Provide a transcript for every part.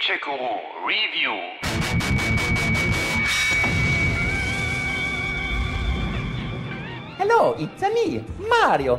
Manchego Review. Hello, it's me, Mario.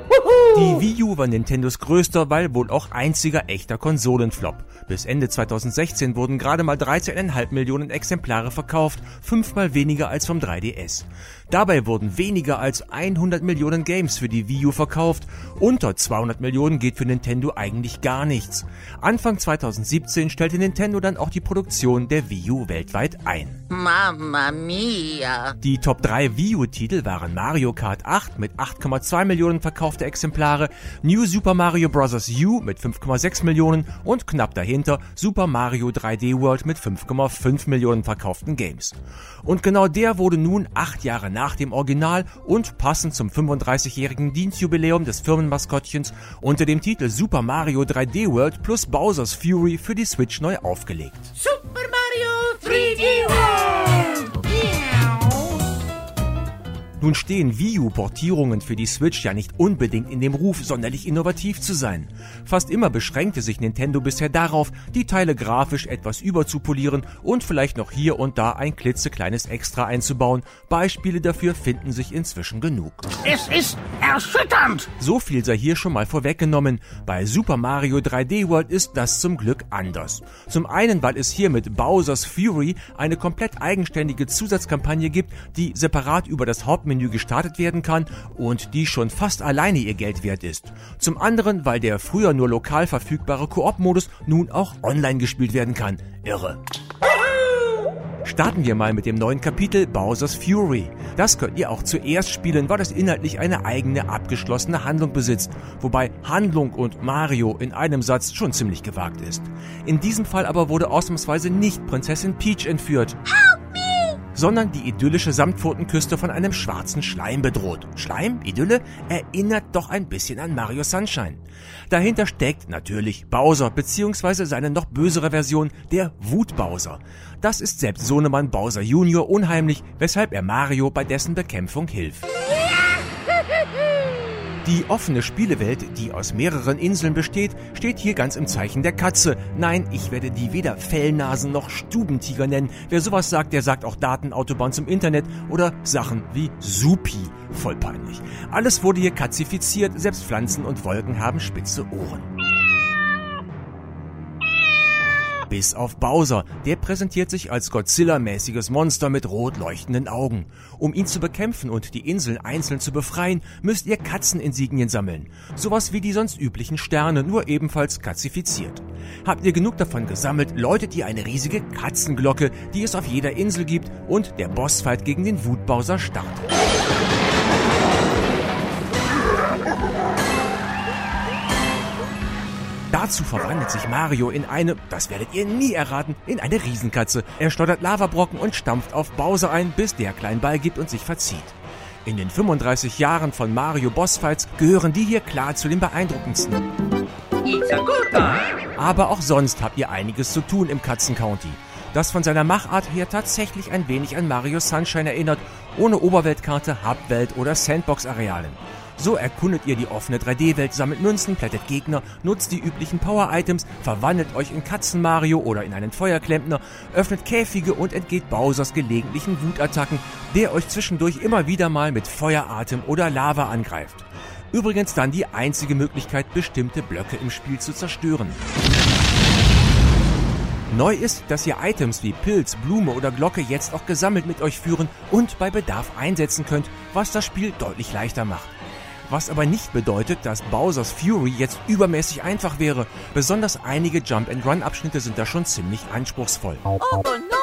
Die Wii U war Nintendos größter, weil wohl auch einziger echter Konsolenflop. Bis Ende 2016 wurden gerade mal 13,5 Millionen Exemplare verkauft, fünfmal weniger als vom 3DS. Dabei wurden weniger als 100 Millionen Games für die Wii U verkauft. Unter 200 Millionen geht für Nintendo eigentlich gar nichts. Anfang 2017 stellte Nintendo dann auch die Produktion der Wii U weltweit ein. Mamma mia. Die Top 3 Wii U-Titel waren Mario Kart 8 mit 8,2 Millionen verkaufte Exemplare, New Super Mario Bros. U mit 5,6 Millionen und knapp dahinter Super Mario 3D World mit 5,5 Millionen verkauften Games. Und genau der wurde nun acht Jahre nach dem Original und passend zum 35-jährigen Dienstjubiläum des Firmenmaskottchens unter dem Titel Super Mario 3D World plus Bowser's Fury für die Switch neu aufgelegt. Super Mario 3D World. Nun stehen Wii U-Portierungen für die Switch ja nicht unbedingt in dem Ruf, sonderlich innovativ zu sein. Fast immer beschränkte sich Nintendo bisher darauf, die Teile grafisch etwas überzupolieren und vielleicht noch hier und da ein klitzekleines Extra einzubauen. Beispiele dafür finden sich inzwischen genug. Es ist erschütternd. So viel sei hier schon mal vorweggenommen. Bei Super Mario 3D World ist das zum Glück anders. Zum einen, weil es hier mit Bowser's Fury eine komplett eigenständige Zusatzkampagne gibt, die separat über das Hauptmenü gestartet werden kann und die schon fast alleine ihr Geld wert ist. Zum anderen, weil der früher nur lokal verfügbare Koop-Modus nun auch online gespielt werden kann. Irre. Starten wir mal mit dem neuen Kapitel Bowser's Fury. Das könnt ihr auch zuerst spielen, weil es inhaltlich eine eigene abgeschlossene Handlung besitzt, wobei Handlung und Mario in einem Satz schon ziemlich gewagt ist. In diesem Fall aber wurde ausnahmsweise nicht Prinzessin Peach entführt sondern die idyllische Samtpfotenküste von einem schwarzen Schleim bedroht. Schleim, Idylle, erinnert doch ein bisschen an Mario Sunshine. Dahinter steckt natürlich Bowser, beziehungsweise seine noch bösere Version, der Wut-Bowser. Das ist selbst Sohnemann Bowser Jr. unheimlich, weshalb er Mario bei dessen Bekämpfung hilft. Die offene Spielewelt, die aus mehreren Inseln besteht, steht hier ganz im Zeichen der Katze. Nein, ich werde die weder Fellnasen noch Stubentiger nennen. Wer sowas sagt, der sagt auch Datenautobahn zum Internet oder Sachen wie Supi. Voll peinlich. Alles wurde hier katzifiziert, selbst Pflanzen und Wolken haben spitze Ohren. Bis auf Bowser. Der präsentiert sich als Godzilla-mäßiges Monster mit rot leuchtenden Augen. Um ihn zu bekämpfen und die Inseln einzeln zu befreien, müsst ihr Katzeninsignien sammeln. Sowas wie die sonst üblichen Sterne, nur ebenfalls katzifiziert. Habt ihr genug davon gesammelt, läutet ihr eine riesige Katzenglocke, die es auf jeder Insel gibt und der Bossfight gegen den Wutbowser startet. Dazu verwandelt sich Mario in eine, das werdet ihr nie erraten, in eine Riesenkatze. Er schleudert Lavabrocken und stampft auf Bowser ein, bis der kleinen Ball gibt und sich verzieht. In den 35 Jahren von Mario Bossfights gehören die hier klar zu den beeindruckendsten. Aber auch sonst habt ihr einiges zu tun im Katzen County. Das von seiner Machart her tatsächlich ein wenig an Mario Sunshine erinnert, ohne Oberweltkarte, Hubwelt oder Sandbox-Arealen. So erkundet ihr die offene 3D-Welt, sammelt Münzen, plättet Gegner, nutzt die üblichen Power-Items, verwandelt euch in Katzen-Mario oder in einen Feuerklempner, öffnet Käfige und entgeht Bowsers gelegentlichen Wutattacken, der euch zwischendurch immer wieder mal mit Feueratem oder Lava angreift. Übrigens dann die einzige Möglichkeit, bestimmte Blöcke im Spiel zu zerstören. Neu ist, dass ihr Items wie Pilz, Blume oder Glocke jetzt auch gesammelt mit euch führen und bei Bedarf einsetzen könnt, was das Spiel deutlich leichter macht. Was aber nicht bedeutet, dass Bowser's Fury jetzt übermäßig einfach wäre. Besonders einige Jump-and-Run-Abschnitte sind da schon ziemlich anspruchsvoll. Oh no.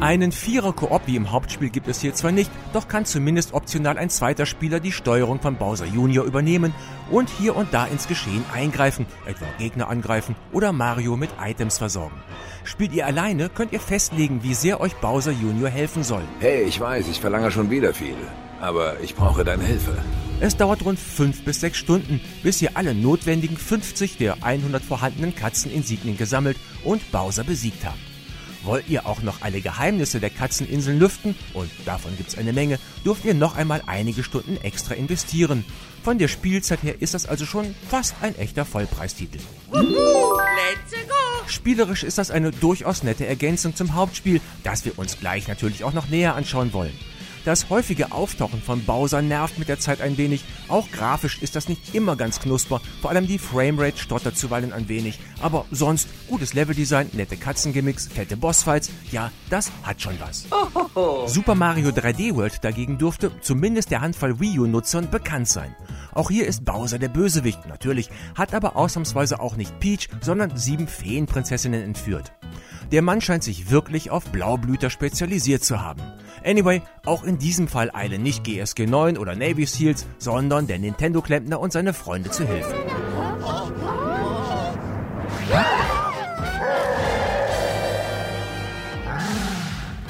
Einen Vierer-Koop wie im Hauptspiel gibt es hier zwar nicht, doch kann zumindest optional ein zweiter Spieler die Steuerung von Bowser Jr. übernehmen und hier und da ins Geschehen eingreifen, etwa Gegner angreifen oder Mario mit Items versorgen. Spielt ihr alleine, könnt ihr festlegen, wie sehr euch Bowser Jr. helfen soll. Hey, ich weiß, ich verlange schon wieder viel. Aber ich brauche deine Hilfe. Es dauert rund 5 bis 6 Stunden, bis ihr alle notwendigen 50 der 100 vorhandenen Katzeninsignien gesammelt und Bowser besiegt habt. Wollt ihr auch noch alle Geheimnisse der Katzeninseln lüften, und davon gibt's eine Menge, dürft ihr noch einmal einige Stunden extra investieren. Von der Spielzeit her ist das also schon fast ein echter Vollpreistitel. Let's go. Spielerisch ist das eine durchaus nette Ergänzung zum Hauptspiel, das wir uns gleich natürlich auch noch näher anschauen wollen. Das häufige Auftauchen von Bowser nervt mit der Zeit ein wenig. Auch grafisch ist das nicht immer ganz knusper. Vor allem die Framerate stottert zuweilen ein wenig. Aber sonst gutes Leveldesign, nette Katzengimmicks, fette Bossfights. Ja, das hat schon was. Super Mario 3D World dagegen dürfte zumindest der Handvoll Wii U-Nutzern bekannt sein. Auch hier ist Bowser der Bösewicht, natürlich, hat aber ausnahmsweise auch nicht Peach, sondern sieben Feenprinzessinnen entführt. Der Mann scheint sich wirklich auf Blaublüter spezialisiert zu haben. Anyway, auch in diesem Fall eilen nicht GSG 9 oder Navy Seals, sondern der Nintendo-Klempner und seine Freunde zu Hilfe.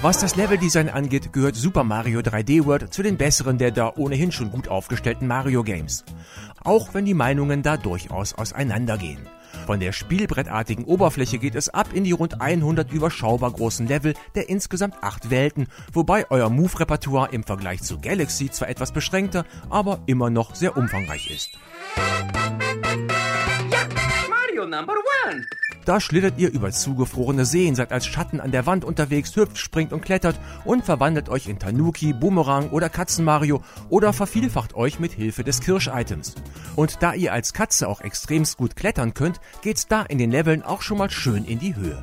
Was das Leveldesign angeht, gehört Super Mario 3D World zu den besseren der da ohnehin schon gut aufgestellten Mario Games. Auch wenn die Meinungen da durchaus auseinandergehen. Von der spielbrettartigen Oberfläche geht es ab in die rund 100 überschaubar großen Level der insgesamt 8 Welten, wobei euer Move-Repertoire im Vergleich zu Galaxy zwar etwas beschränkter, aber immer noch sehr umfangreich ist. Mario number one. Da schlittert ihr über zugefrorene Seen, seid als Schatten an der Wand unterwegs, hüpft, springt und klettert und verwandelt euch in Tanuki, Boomerang oder Katzenmario oder vervielfacht euch mit Hilfe des Kirsch-Items. Und da ihr als Katze auch extremst gut klettern könnt, geht's da in den Leveln auch schon mal schön in die Höhe.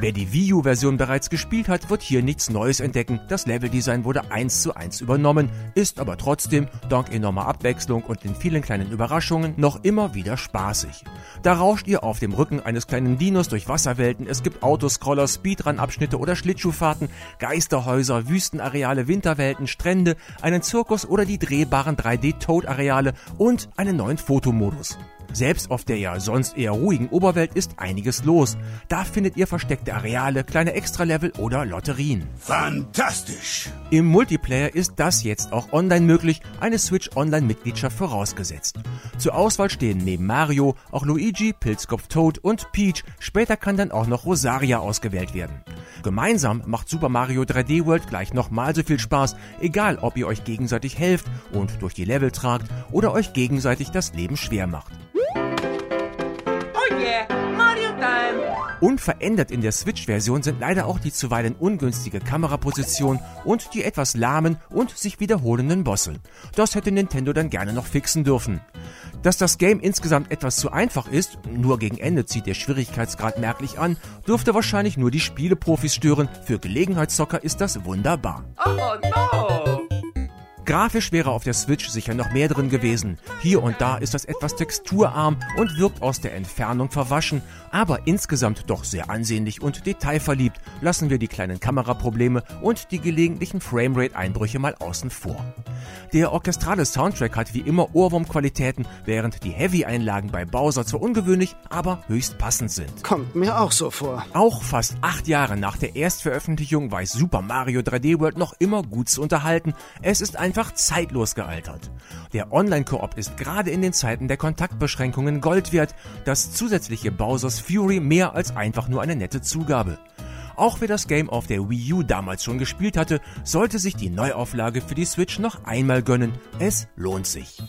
Wer die Wii U-Version bereits gespielt hat, wird hier nichts Neues entdecken. Das Leveldesign wurde eins zu eins übernommen, ist aber trotzdem, dank enormer Abwechslung und den vielen kleinen Überraschungen, noch immer wieder spaßig. Da rauscht ihr auf dem Rücken eines kleinen Dinos durch Wasserwelten, es gibt Autoscroller, Speedrun-Abschnitte oder Schlittschuhfahrten, Geisterhäuser, Wüstenareale, Winterwelten, Strände, einen Zirkus oder die drehbaren 3D-Toad-Areale und einen neuen Fotomodus. Selbst auf der ja sonst eher ruhigen Oberwelt ist einiges los. Da findet ihr versteckte Areale, kleine Extralevel oder Lotterien. Fantastisch! Im Multiplayer ist das jetzt auch online möglich, eine Switch Online-Mitgliedschaft vorausgesetzt. Zur Auswahl stehen neben Mario auch Luigi, Pilzkopf Toad und Peach. Später kann dann auch noch Rosaria ausgewählt werden. Gemeinsam macht Super Mario 3D World gleich nochmal so viel Spaß, egal ob ihr euch gegenseitig helft und durch die Level tragt oder euch gegenseitig das Leben schwer macht. Oh yeah, Mario time. Unverändert in der Switch-Version sind leider auch die zuweilen ungünstige Kameraposition und die etwas lahmen und sich wiederholenden Bosse. Das hätte Nintendo dann gerne noch fixen dürfen. Dass das Game insgesamt etwas zu einfach ist, nur gegen Ende zieht der Schwierigkeitsgrad merklich an, dürfte wahrscheinlich nur die Spieleprofis stören. Für Gelegenheitszocker ist das wunderbar. Oh no. Grafisch wäre auf der Switch sicher noch mehr drin gewesen. Hier und da ist das etwas texturarm und wirkt aus der Entfernung verwaschen, aber insgesamt doch sehr ansehnlich und detailverliebt. Lassen wir die kleinen Kameraprobleme und die gelegentlichen Framerate-Einbrüche mal außen vor. Der orchestrale Soundtrack hat wie immer Ohrwurmqualitäten, während die Heavy-Einlagen bei Bowser zwar ungewöhnlich, aber höchst passend sind. Kommt mir auch so vor. Auch fast acht Jahre nach der Erstveröffentlichung weiß Super Mario 3D World noch immer gut zu unterhalten. Es ist einfach zeitlos gealtert. Der Online-Koop ist gerade in den Zeiten der Kontaktbeschränkungen Gold wert, das zusätzliche Bowser's Fury mehr als einfach nur eine nette Zugabe. Auch wer das Game auf der Wii U damals schon gespielt hatte, sollte sich die Neuauflage für die Switch noch einmal gönnen. Es lohnt sich.